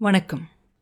வணக்கம்.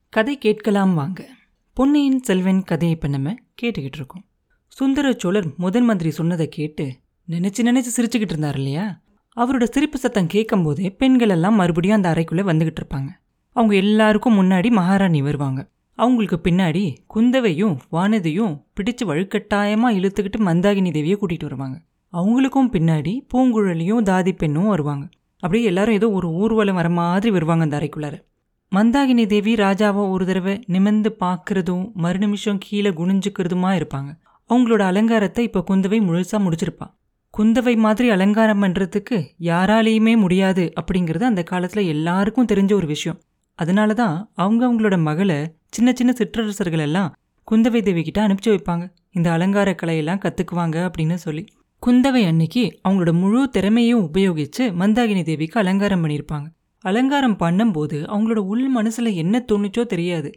கதை கேட்கலாம் வாங்க. பொன்னியின் செல்வன் கதையை இப்போ நம்ம கேட்டுக்கிட்டு இருக்கோம். சுந்தர சோழர் முதன் மந்திரி சொன்னதை கேட்டு நினைச்சு நினைச்சு சிரிச்சுக்கிட்டு இருந்தார் இல்லையா? அவரோட சிரிப்பு சத்தம் கேட்கும்போதே பெண்கள் எல்லாம் மறுபடியும் அந்த அறைக்குள்ளே வந்துகிட்டு இருப்பாங்க. அவங்க எல்லாருக்கும் முன்னாடி மகாராணி வருவாங்க. அவங்களுக்கு பின்னாடி குந்தவையும் வானதியும் பிடிச்சு வழுக்கட்டாயமாக இழுத்துக்கிட்டு மந்தாகினி தேவியை கூட்டிகிட்டு வருவாங்க. அவங்களுக்கும் பின்னாடி பூங்குழலியும் தாதி பெண்ணும் வருவாங்க. அப்படியே எல்லாரும் ஏதோ ஒரு ஊர்வலம் வர மாதிரி வருவாங்க அந்த அறைக்குள்ளார. மந்தாகினி தேவி ராஜாவை ஒரு தடவை நிமிர்ந்து பார்க்கறதும் மறுநிமிஷம் கீழே குணிஞ்சுக்கிறதுமா இருப்பாங்க. அவங்களோட அலங்காரத்தை இப்போ குந்தவை முழுசாக முடிச்சிருப்பா. குந்தவை மாதிரி அலங்காரம் பண்ணுறதுக்கு யாராலேயுமே முடியாது அப்படிங்கிறது அந்த காலத்தில் எல்லாருக்கும் தெரிஞ்ச ஒரு விஷயம். அதனால தான் அவங்க அவங்களோட மகளை சின்ன சின்ன சிற்றரசர்கள் எல்லாம் குந்தவை தேவி கிட்ட அனுப்பிச்சு வைப்பாங்க. இந்த அலங்கார கலையெல்லாம் கற்றுக்குவாங்க அப்படின்னு சொல்லி. குந்தவை அன்னைக்கு அவங்களோட முழு திறமையும் உபயோகித்து மந்தாகினி தேவிக்கு அலங்காரம் பண்ணியிருப்பாங்க. அலங்காரம் பண்ணும்போது அவங்களோட உள் மனசுல என்ன தோணுச்சோ தெரியாது.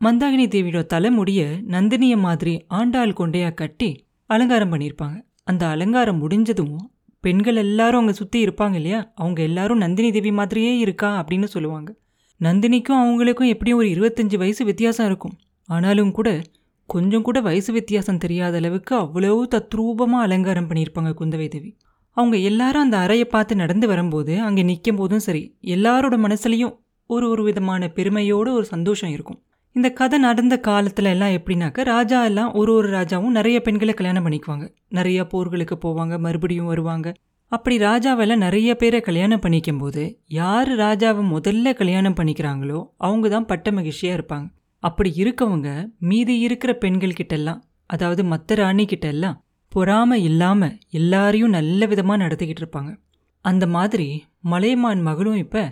மந்தாகினி தேவியோட தலைமுடிய நந்தினிய மாதிரி ஆண்டாள் கொண்டையா கட்டி அலங்காரம் பண்ணியிருப்பாங்க அந்த அலங்காரம் முடிஞ்சதும் பெண்கள் எல்லாரும் அங்கே சுற்றி இருப்பாங்க இல்லையா? அவங்க எல்லாரும் நந்தினி தேவி மாதிரியே இருக்கா அப்படின்னு சொல்லுவாங்க. நந்தினிக்கும் அவங்களுக்கும் எப்படியும் ஒரு இருபத்தஞ்சி வயசு வித்தியாசம் இருக்கும். ஆனாலும் கூட கொஞ்சம் கூட வயசு வித்தியாசம் தெரியாத அளவுக்கு அவ்வளோ தத்ரூபமாக அலங்காரம் பண்ணியிருப்பாங்க குந்தவை தேவி. அவங்க எல்லாரும் அந்த அறையை பார்த்து நடந்து வரும்போது அங்கே நிற்கும் போதும் சரி எல்லாரோட மனசுலையும் ஒரு ஒரு விதமான பெருமையோட ஒரு சந்தோஷம் இருக்கும். இந்த கதை நடந்த காலத்தில் எல்லாம் எப்படின்னாக்க ராஜா எல்லாம் ஒரு ஒரு ராஜாவும் நிறைய பெண்களை கல்யாணம் பண்ணிக்குவாங்க. நிறைய போர்களுக்கு போவாங்க மறுபடியும் வருவாங்க. அப்படி ராஜாவெல்லாம் நிறைய பேரை கல்யாணம் பண்ணிக்கும் போது யார் ராஜாவை முதல்ல கல்யாணம் பண்ணிக்கிறாங்களோ அவங்க தான் பட்ட மகிழ்ச்சியாக இருப்பாங்க. அப்படி இருக்கவங்க மீதி இருக்கிற பெண்கள் கிட்டெல்லாம் அதாவது மற்ற ராணி கிட்ட எல்லாம் பொறாம இல்லாமல் எல்லாரையும் நல்ல விதமாக நடத்திக்கிட்டு இருப்பாங்க. அந்த மாதிரி மலையமான் மகளும் இப்போ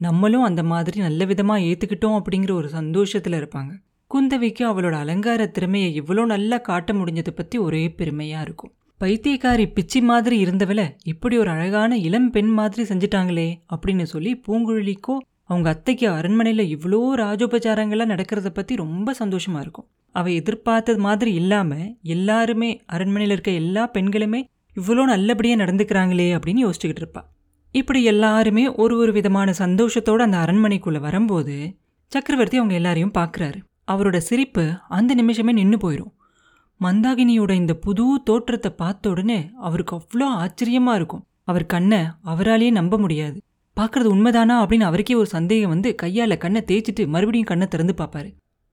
நம்மளும் அந்த மாதிரி நல்ல விதமாக ஏற்றுக்கிட்டோம் அப்படிங்கிற ஒரு சந்தோஷத்தில் இருப்பாங்க. குந்தவிக்கு அவளோட அலங்கார திறமையை இவ்வளோ நல்லா காட்ட முடிஞ்சதை பற்றி ஒரே பெருமையாக இருக்கும். பைத்தியக்காரி பிச்சி மாதிரி இருந்தவளை இப்படி ஒரு அழகான இளம் பெண் மாதிரி செஞ்சிட்டாங்களே அப்படின்னு சொல்லி பூங்குழலிக்கோ அவங்க அத்தைக்கு அரண்மனையில் இவ்வளோ ராஜோபச்சாரங்கள்லாம் நடக்கிறத பற்றி ரொம்ப சந்தோஷமாக இருக்கும். அவள் எதிர்பார்த்தது மாதிரி இல்லாம எல்லாருமே அரண்மனையில் இருக்க எல்லா பெண்களுமே இவ்வளோ நல்லபடியா நடந்துக்கிறாங்களே அப்படின்னு யோசிச்சுக்கிட்டு இருப்பா. இப்படி எல்லாருமே ஒரு ஒரு விதமான சந்தோஷத்தோட அந்த அரண்மனைக்குள்ள வரும்போது சக்கரவர்த்தி அவங்க எல்லாரையும் பார்க்குறாரு அவரோட சிரிப்பு அந்த நிமிஷமே நின்று போயிடும் மந்தாகினியோட இந்த புது தோற்றத்தை பார்த்த உடனே அவருக்கு அவ்வளோ ஆச்சரியமா இருக்கும். அவர் கண்ணை அவராலேயே நம்ப முடியாது. பார்க்குறது உண்மைதானா அப்படின்னு அவருக்கே ஒரு சந்தேகம் வந்து கையால கண்ணை தேய்ச்சிட்டு மறுபடியும் கண்ணை திறந்து பார்ப்பாரு.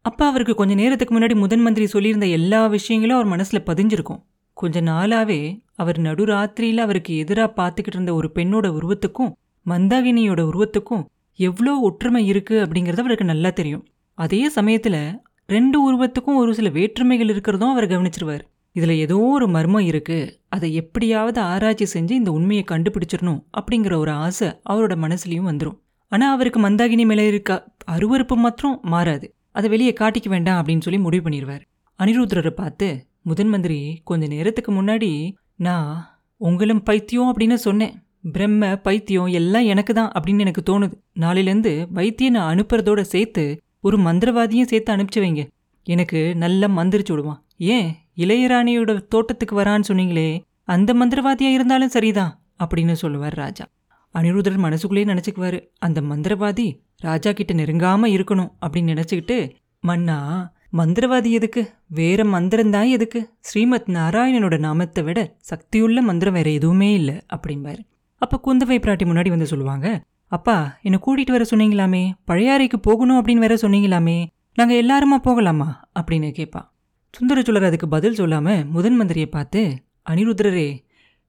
அப்போ அவருக்கு கொஞ்ச நேரத்துக்கு முன்னாடி முதன் மந்திரி சொல்லியிருந்த எல்லா விஷயங்களும் அவர் மனசில் பதிஞ்சிருக்கும். கொஞ்ச நாளாவே அவர் நடுராத்திரியில் அவருக்கு எதிராக பார்த்துக்கிட்டு இருந்த ஒரு பெண்ணோட உருவத்துக்கும் மந்தாகினியோட உருவத்துக்கும் எவ்வளோ ஒற்றுமை இருக்கு அப்படிங்கிறது அவருக்கு நல்லா தெரியும். அதே சமயத்தில் ரெண்டு உருவத்துக்கும் ஒரு சில வேற்றுமைகள் இருக்கிறதும் அவர் கவனிச்சிருவார். இதில் ஏதோ ஒரு மர்மம் இருக்குது அதை எப்படியாவது ஆராய்ச்சி செஞ்சு இந்த உண்மையை கண்டுபிடிச்சிடணும் அப்படிங்கிற ஒரு ஆசை அவரோட மனசுலையும் வந்துடும் ஆனால் அவருக்கு மந்தாகினி மேலே இருக்க அருவருப்பு மாத்திரம் மாறாது. அதை வெளியே காட்டிக்க வேண்டாம் அப்படின்னு சொல்லி முடிவு பண்ணிடுவார். அனிருத்ரரை பார்த்து முதன் மந்திரி கொஞ்ச நேரத்துக்கு முன்னாடி நான் உங்களும் பைத்தியம் அப்படின்னு சொன்னேன். பிரம்ம பைத்தியம் எல்லாம் எனக்கு தான் அப்படின்னு எனக்கு தோணுது. நாளையிலேருந்து வைத்தியம் நான் அனுப்புறதோட சேர்த்து ஒரு மந்திரவாதியும் சேர்த்து அனுப்பிச்சு வைங்க. எனக்கு நல்லா மந்திரிச்சு விடுவான் ஏன்? இளையராணியோட தோட்டத்துக்கு வரான்னு சொன்னீங்களே அந்த மந்திரவாதியாக இருந்தாலும் சரிதான் அப்படின்னு சொல்லுவார் ராஜா. அனிருதர் மனசுக்குள்ளேயே நினச்சிக்குவார் அந்த மந்திரவாதி ராஜா கிட்ட நெருங்காமல் இருக்கணும் அப்படின்னு நினச்சிக்கிட்டு மன்னா மந்திரவாதி எதுக்கு? வேற மந்திரம்தான் எதுக்கு? ஸ்ரீமத் நாராயணனோட நாமத்தை விட சக்தியுள்ள மந்திரம் வேற எதுவுமே இல்லை அப்படிம்பாரு. அப்போ குந்தவை பிராட்டி முன்னாடி வந்து சொல்லுவாங்க அப்பா என்னை கூட்டிட்டு வர சொன்னீங்களாமே? பழையாறைக்கு போகணும் அப்படின்னு வேற சொன்னீங்களாமே? நாங்கள் எல்லாருமா போகலாமா? அப்படின்னு கேட்பா சுந்தரச்சோழர் அதுக்கு பதில் சொல்லாமல் முதன் மந்திரியை பார்த்து அனிருத்ரரே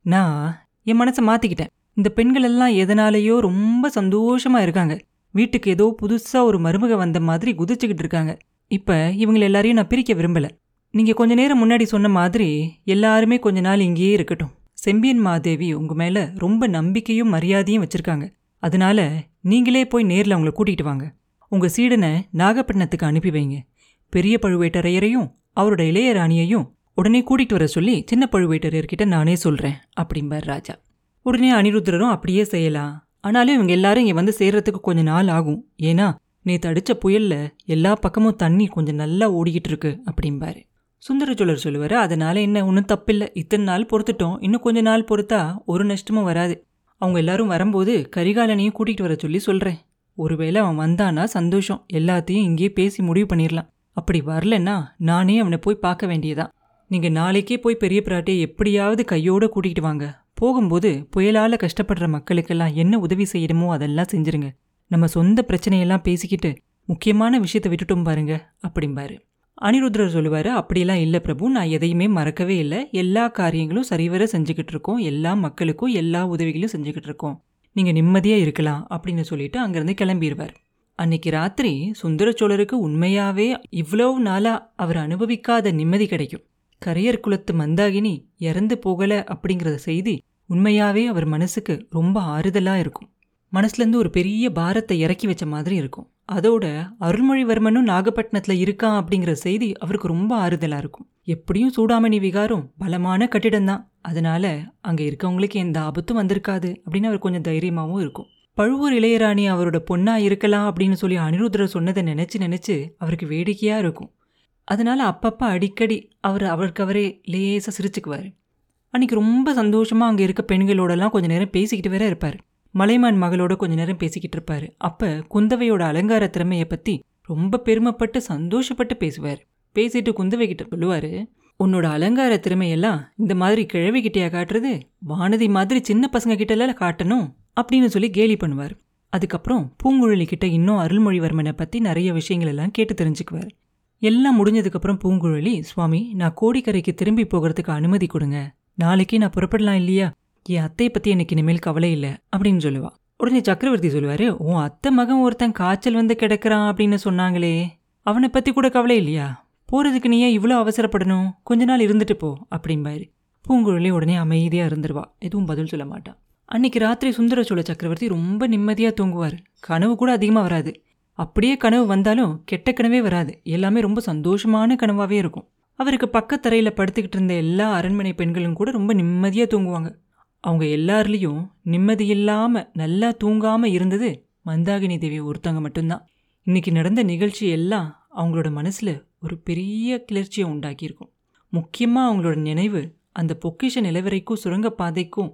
நான் என் மனசை மாற்றிக்கிட்டேன் இந்த பெண்கள் எல்லாம் எதனாலேயோ ரொம்ப சந்தோஷமா இருக்காங்க. வீட்டுக்கு ஏதோ புதுசா ஒரு மருமக வந்த மாதிரி குதிச்சுக்கிட்டு இருக்காங்க. இப்ப இவங்களை எல்லாரையும் நான் பிரிக்க விரும்பல. நீங்க கொஞ்ச நேரம் முன்னாடி சொன்ன மாதிரி எல்லாருமே கொஞ்ச நாள் இங்கேயே இருக்கட்டும். செம்பியன் மாதேவி உங்க மேல ரொம்ப நம்பிக்கையும் மரியாதையும் வச்சிருக்காங்க. அதனால நீங்களே போய் நேர்ல அவங்கள கூட்டிகிட்டு வாங்க. உங்க சீடனை நாகப்பட்டினத்துக்கு அனுப்பி வைங்க. பெரிய பழுவேட்டரையரையும் அவரோட இளையராணியையும் உடனே கூட்டிட்டு வர சொல்லி சின்ன பழுவேட்டரையர்கிட்ட நானே சொல்றேன் அப்படிம்பார் ராஜா. உடனே அனிருத்தரும் அப்படியே செய்யலாம் ஆனாலும் இவங்க எல்லாரும் இங்கே வந்து சேர்றதுக்கு கொஞ்ச நாள் ஆகும். ஏன்னா நேத்து அடித்த புயல்ல எல்லா பக்கமும் தண்ணி கொஞ்சம் நல்லா ஓடிக்கிட்டு இருக்கு அப்படிம்பாரு சுந்தரச்சோழர் சொல்லுவார் அதனால் என்ன ஒன்றும் தப்பில்லை. இத்தனை நாள் பொறுத்துட்டோம். இன்னும் கொஞ்ச நாள் பொறுத்தா ஒரு நஷ்டமும் வராது. அவங்க எல்லாரும் வரும்போது கரிகாலனையும் கூட்டிகிட்டு வர சொல்லி சொல்கிறேன் ஒருவேளை அவன் வந்தானா சந்தோஷம். எல்லாத்தையும் இங்கேயே பேசி முடிவு பண்ணிடலாம் அப்படி வரலன்னா நானே அவனை போய் பார்க்க வேண்டியதான் நீங்கள் நாளைக்கே போய் பெரிய பிராட்டியை எப்படியாவது கையோடு கூட்டிகிட்டு வாங்க. போகும்போது புயலால் கஷ்டப்படுற மக்களுக்கெல்லாம் என்ன உதவி செய்யணுமோ அதெல்லாம் செஞ்சிருங்க. நம்ம சொந்த பிரச்சனையெல்லாம் பேசிக்கிட்டு முக்கியமான விஷயத்த விட்டுட்டோம் பாருங்க அப்படிம்பாரு. அனிருத்ரர் சொல்லுவார் அப்படிலாம் இல்லை பிரபு நான் எதையுமே மறக்கவே இல்லை. எல்லா காரியங்களும் சரிவர செஞ்சுக்கிட்டு இருக்கோம். எல்லா மக்களுக்கும் எல்லா உதவிகளும் செஞ்சுக்கிட்டு இருக்கோம். நீங்கள் நிம்மதியாக இருக்கலாம் அப்படின்னு சொல்லிட்டு அங்கேருந்து கிளம்பிடுவார் அன்னைக்கு ராத்திரி சுந்தர சோழருக்கு உண்மையாகவே இவ்வளவு நாளாக அவர் அனுபவிக்காத நிம்மதி கிடைக்கும். கரையர் குலத்து மந்தாகினி இறந்து போகலை அப்படிங்கிற செய்தி உண்மையாவே அவர் மனசுக்கு ரொம்ப ஆறுதலாக இருக்கும். மனசுலேருந்து ஒரு பெரிய பாரத்தை இறக்கி வச்ச மாதிரி இருக்கும். அதோட அருள்மொழிவர்மனும் நாகப்பட்டினத்தில் இருக்கான் அப்படிங்கிற செய்தி அவருக்கு ரொம்ப ஆறுதலாக இருக்கும். எப்படியும் சூடாமணி விகாரம் பலமான கட்டிடம்தான். அதனால அங்கே இருக்கவங்களுக்கு எந்த ஆபத்தும் வந்திருக்காது அப்படின்னு அவர் கொஞ்சம் தைரியமாகவும் இருக்கும். பழுவூர் இளையராணி அவரோட பொண்ணா இருக்கலாம் அப்படின்னு சொல்லி அனிருத்ரர் சொன்னதை நினச்சி நினச்சி அவருக்கு வேடிக்கையாக இருக்கும். அதனால அப்பப்போ அடிக்கடி அவர் அவருக்கு அவரே லேசாக சிரிச்சுக்குவார். அன்றைக்கி ரொம்ப சந்தோஷமாக அங்கே இருக்க பெண்களோடலாம் கொஞ்ச நேரம் பேசிக்கிட்டு வேற இருப்பார். மலைமான் மகளோட கொஞ்ச நேரம் பேசிக்கிட்டு இருப்பார். அப்போ குந்தவையோட அலங்கார திறமையை பற்றி ரொம்ப பெருமைப்பட்டு சந்தோஷப்பட்டு பேசுவார். பேசிட்டு குந்தவை கிட்ட சொல்லுவார் உன்னோட அலங்கார திறமையெல்லாம் இந்த மாதிரி கிழவிக்கிட்டையா காட்டுறது? வானதி மாதிரி சின்ன பசங்க கிட்டலாம் காட்டணும்? அப்படின்னு சொல்லி கேலி பண்ணுவார். அதுக்கப்புறம் பூங்குழலி கிட்ட இன்னும் அருள்மொழிவர்மனை பற்றி நிறைய விஷயங்கள் எல்லாம் கேட்டு தெரிஞ்சுக்குவார். எல்லாம் முடிஞ்சதுக்கப்புறம் பூங்குழலி சுவாமி நான் கோடிக்கரைக்கு திரும்பி போகிறதுக்கு அனுமதி கொடுங்க. நாளைக்கே நான் புறப்படலாம் இல்லையா? என் அத்தையை பத்தி எனக்கு இனிமேல் கவலை இல்லை அப்படின்னு சொல்லுவா. உடனே சக்கரவர்த்தி சொல்லுவாரு உன் அத்தை மகன் ஒருத்தன் காய்ச்சல் வந்து கிடக்கிறான் அப்படின்னு சொன்னாங்களே. அவனை பத்தி கூட கவலை இல்லையா? போறதுக்கு நீ ஏன் இவ்வளோ அவசரப்படணும்? கொஞ்ச நாள் இருந்துட்டு போ அப்படிம்பாரு. பூங்குழலி உடனே அமைதியா இருந்துருவா. எதுவும் பதில் சொல்ல மாட்டான் அன்னைக்கு ராத்திரி சுந்தர சோழ சக்கரவர்த்தி ரொம்ப நிம்மதியாக தூங்குவார். கனவு கூட அதிகமாக வராது. அப்படியே கனவு வந்தாலும் கெட்ட கனவே வராது. எல்லாமே ரொம்ப சந்தோஷமான கனவாகவே இருக்கும். அவருக்கு பக்கத்தரையில் படுத்துக்கிட்டு இருந்த எல்லா அரண்மனை பெண்களும் கூட ரொம்ப நிம்மதியாக தூங்குவாங்க. அவங்க எல்லாருலேயும் நிம்மதி இல்லாமல் நல்லா தூங்காமல் இருந்தது மந்தாகினி தேவி ஒருத்தவங்க மட்டும்தான். இன்னைக்கு நடந்த நிகழ்ச்சி எல்லாம் அவங்களோட மனசில் ஒரு பெரிய கிளர்ச்சியை உண்டாக்கியிருக்கும். முக்கியமாக அவங்களோட நினைவு அந்த பொக்கிஷ நிலவரைக்கும் சுரங்கப்பாதைக்கும்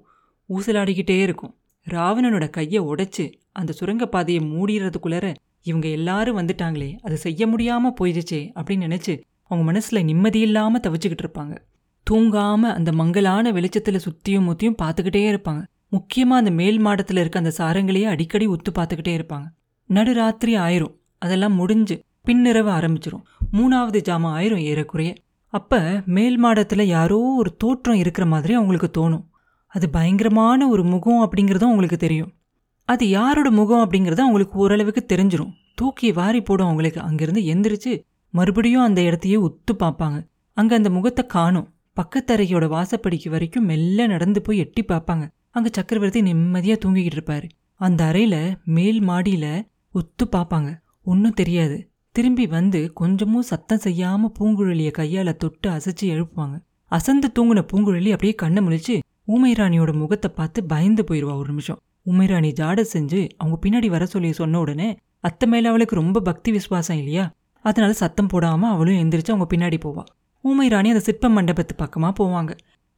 ஊசலாடிக்கிட்டே இருக்கும். ராவணனோட கையை உடைச்சு அந்த சுரங்கப்பாதையை மூடிறதுக்குள்ளற இவங்க எல்லாரும் வந்துட்டாங்களே அது செய்ய முடியாமல் போயிடுச்சே அப்படின்னு நினச்சி அவங்க மனசுல நிம்மதியில்லாமல் தவிச்சுக்கிட்டு இருப்பாங்க. தூங்காம அந்த மங்கலான வெளிச்சத்துல சுத்தியும் முத்தியும் பார்த்துக்கிட்டே இருப்பாங்க. முக்கியமா அந்த மேல் மாடத்துல இருக்க அந்த சாரங்களையே அடிக்கடி உத்து பார்த்துக்கிட்டே இருப்பாங்க. நடுராத்திரி ஆயிரும். அதெல்லாம் முடிஞ்சு பின்னிரவு ஆரம்பிச்சிரும். மூணாவது ஜாமம் ஆயிரும் ஏறக்குறைய. அப்ப மேல் மாடத்துல யாரோ ஒரு தோற்றம் இருக்கிற மாதிரி அவங்களுக்கு தோணும். அது பயங்கரமான ஒரு முகம் அப்படிங்கிறதும் அவங்களுக்கு தெரியும். அது யாரோட முகம் அப்படிங்கிறது அவங்களுக்கு ஓரளவுக்கு தெரிஞ்சிடும் தூக்கி வாரி போடும் அவங்களுக்கு. அங்கிருந்து எந்திரிச்சு மறுபடியும் அந்த இடத்தையே உத்து பார்ப்பாங்க. அங்க அந்த முகத்தை காணும். பக்கத்தரையோட வாசப்படிக்கு வரைக்கும் மெல்ல நடந்து போய் எட்டி பார்ப்பாங்க. அங்க சக்கரவர்த்தி நிம்மதியா தூங்கிக்கிட்டு இருப்பாரு. அந்த அறையில மேல் மாடியில உத்து பார்ப்பாங்க. ஒன்றும் தெரியாது. திரும்பி வந்து கொஞ்சமும் சத்தம் செய்யாம பூங்குழலிய கையால தொட்டு அசைச்சு எழுப்புவாங்க. அசந்து தூங்குன பூங்குழலி அப்படியே கண்ணை முழிச்சு ஊமைராணியோட முகத்தை பார்த்து பயந்து போயிடுவா ஒரு நிமிஷம். உமைராணி ஜாட செஞ்சு அவங்க பின்னாடி வர சொல்லி சொன்ன உடனே அத்தை மேல அவளுக்கு ரொம்ப பக்தி விசுவாசம் இல்லையா? அதனால சத்தம் போடாம அவளும் எந்திரிச்சு அவங்க பின்னாடி போவா. ஊமை ராணி அந்த சிற்ப மண்டபத்து பக்கமா போவாங்க.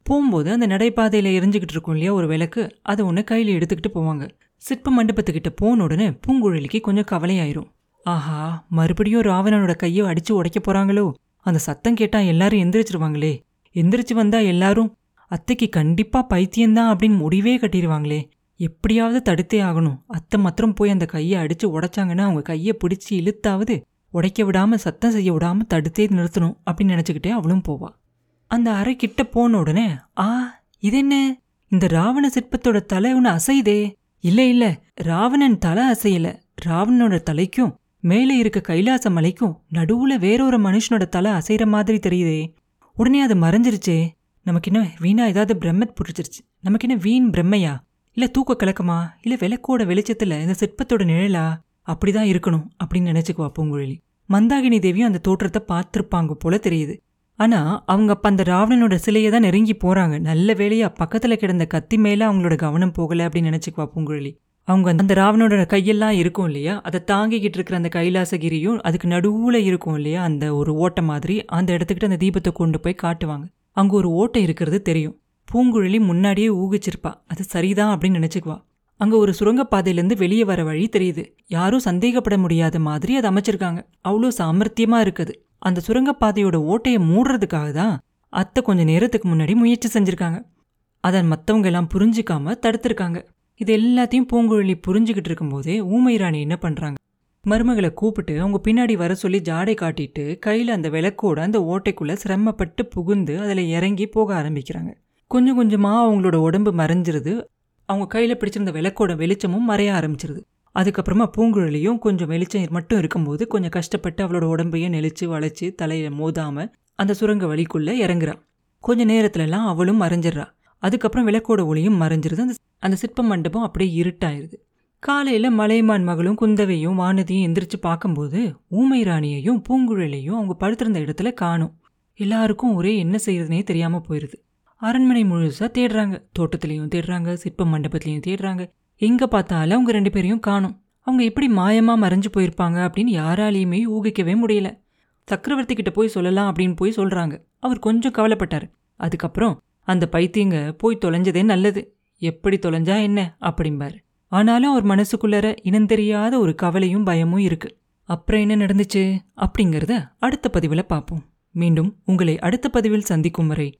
போகும்போது அந்த நடைபாதையில எரிஞ்சுக்கிட்டு இருக்கும் இல்லையா ஒரு விளக்கு அதை ஒன்று கையில் எடுத்துக்கிட்டு போவாங்க. சிற்ப மண்டபத்துக்கிட்ட போன உடனே பூங்குழலிக்கு கொஞ்சம் கவலையாயிரும். ஆஹா மறுபடியும் ராவணனோட கையை அடிச்சு உடைக்க போறாங்களோ? அந்த சத்தம் கேட்டா எல்லாரும் எந்திரிச்சிருவாங்களே. எந்திரிச்சு வந்தா எல்லாரும் அத்தைக்கு கண்டிப்பா பைத்தியம்தான் அப்படின்னு முடிவே கட்டிடுவாங்களே எப்படியாவது தடுத்தே ஆகணும். அத்தை மாத்திரம் போய் அந்த கையை அடிச்சு உடைச்சாங்கன்னா அவங்க கையை பிடிச்சி இழுத்தாவது உடைக்க விடாம சத்தம் செய்ய விடாம தடுத்தே நிறுத்தணும் அப்படின்னு நினைச்சுக்கிட்டே அவளும் போவா. அந்த அறை கிட்ட போன உடனே ஆ இது என்ன இந்த ராவண சிற்பத்தோட தலை ஒன்று அசையுதே. இல்லை இல்ல. ராவணன் தலை அசையல. ராவணனோட தலைக்கும் மேலே இருக்க கைலாச மலைக்கும் நடுவுல வேறொரு மனுஷனோட தலை அசைகிற மாதிரி தெரியுதே. உடனே அது மறைஞ்சிருச்சே. நமக்கு என்ன வீணா ஏதாவது பிரம்மத் புடிச்சிருச்சு நமக்கு என்ன வீண் பிரம்மையா? இல்ல தூக்க கலக்கமா? இல்ல விளக்கோட வெளிச்சத்துல இந்த சிற்பத்தோட நிழலா? அப்படிதான் இருக்கணும் அப்படின்னு நினைச்சுக்குவா பூங்குழலி. மந்தாகினி தேவியும் அந்த தோற்றத்தை பார்த்துருப்பாங்க போல தெரியுது. ஆனா அவங்க அப்ப அந்த ராவணனோட சிலையை தான் நெருங்கி போறாங்க. நல்ல வேலையா பக்கத்துல கிடந்த கத்தி மேல அவங்களோட கவனம் போகல அப்படின்னு நினைச்சுக்குவா பூங்குழலி. அவங்க அந்த ராவணோட கையெல்லாம் இருக்கும் இல்லையா? அதை தாங்கிக்கிட்டு இருக்கிற அந்த கைலாசகிரியும் அதுக்கு நடுவுல இருக்கும் இல்லையா? அந்த ஒரு ஓட்டை மாதிரி அந்த இடத்துக்கிட்ட அந்த தீபத்தை கொண்டு போய் காட்டுவாங்க. அங்க ஒரு ஓட்டை இருக்கிறது தெரியும். பூங்குழலி முன்னாடியே ஊகிச்சிருப்பா. அது சரிதான் அப்படின்னு நினைச்சுக்குவா. அங்க ஒரு சுரங்கப்பாதையிலேருந்து வெளியே வர வழி தெரியுது. யாரும் சந்தேகப்பட முடியாத மாதிரி அதை அமைச்சிருக்காங்க. அவ்வளோ சாமர்த்தியமா இருக்குது. அந்த சுரங்கப்பாதையோட ஓட்டையை மூடுறதுக்காக தான் அத்தை கொஞ்ச நேரத்துக்கு முன்னாடி முயற்சி செஞ்சிருக்காங்க. அதை மற்றவங்க எல்லாம் புரிஞ்சிக்காம தடுத்திருக்காங்க. இது எல்லாத்தையும் பூங்குழலி புரிஞ்சுக்கிட்டு இருக்கும்போதே ஊமை ராணி என்ன பண்றாங்க? மருமகளை கூப்பிட்டு அவங்க பின்னாடி வர சொல்லி ஜாடை காட்டிட்டு கையில் அந்த விளக்கோட அந்த ஓட்டைக்குள்ள சிரமப்பட்டு புகுந்து அதில் இறங்கி போக ஆரம்பிக்கிறாங்க. கொஞ்சம் கொஞ்சமாக அவங்களோட உடம்பு மறைஞ்சிருது. அவங்க கையில் பிடிச்சிருந்த விளக்கோட வெளிச்சமும் மறைய ஆரம்பிச்சிருது. அதுக்கப்புறமா பூங்குழலியும் கொஞ்சம் வெளிச்சம் மட்டும் இருக்கும்போது கொஞ்சம் கஷ்டப்பட்டு அவளோட உடம்பையும் நெளிச்சு வளைச்சு தலையில மோதாமல் அந்த சுரங்க வழிக்குள்ள இறங்குறா. கொஞ்ச நேரத்துலலாம் அவளும் மறைஞ்சிடுறா. அதுக்கப்புறம் விளக்கோட ஒளியும் மறைஞ்சிருது. அந்த அந்த சிற்ப மண்டபம் அப்படியே இருட்டாயிருது. காலையில் மலைமான் மகளும் குந்தவையும் வானதியும் எந்திரிச்சு பார்க்கும்போது ஊமை ராணியையும் பூங்குழலையும் அவங்க படுத்திருந்த இடத்துல காணும். எல்லாருக்கும் ஒரே என்ன செய்யறதுனே தெரியாமல் போயிருது. அரண்மனை முழுசாக தேடுறாங்க. தோட்டத்துலேயும் தேடுறாங்க சிற்ப மண்டபத்துலேயும் தேடுறாங்க. எங்க பார்த்தாலும் அவங்க ரெண்டு பேரையும் காணும். அவங்க எப்படி மாயமா மறைஞ்சு போயிருப்பாங்க அப்படின்னு யாராலையுமே ஊகிக்கவே முடியல. சக்கரவர்த்தி கிட்ட போய் சொல்லலாம் அப்படின்னு போய் சொல்றாங்க. அவர் கொஞ்சம் கவலைப்பட்டாரு. அதுக்கப்புறம் அந்த பைத்தியங்க போய் தொலைஞ்சதே நல்லது. எப்படி தொலைஞ்சா என்ன? அப்படிம்பாரு. ஆனாலும் அவர் மனசுக்குள்ளர இனந்தெரியாத ஒரு கவலையும் பயமும் இருக்கு. அப்புறம் என்ன நடந்துச்சு அப்படிங்கறத அடுத்த பதிவில் பார்ப்போம். மீண்டும் உங்களை அடுத்த பதிவில் சந்திக்கும் வரை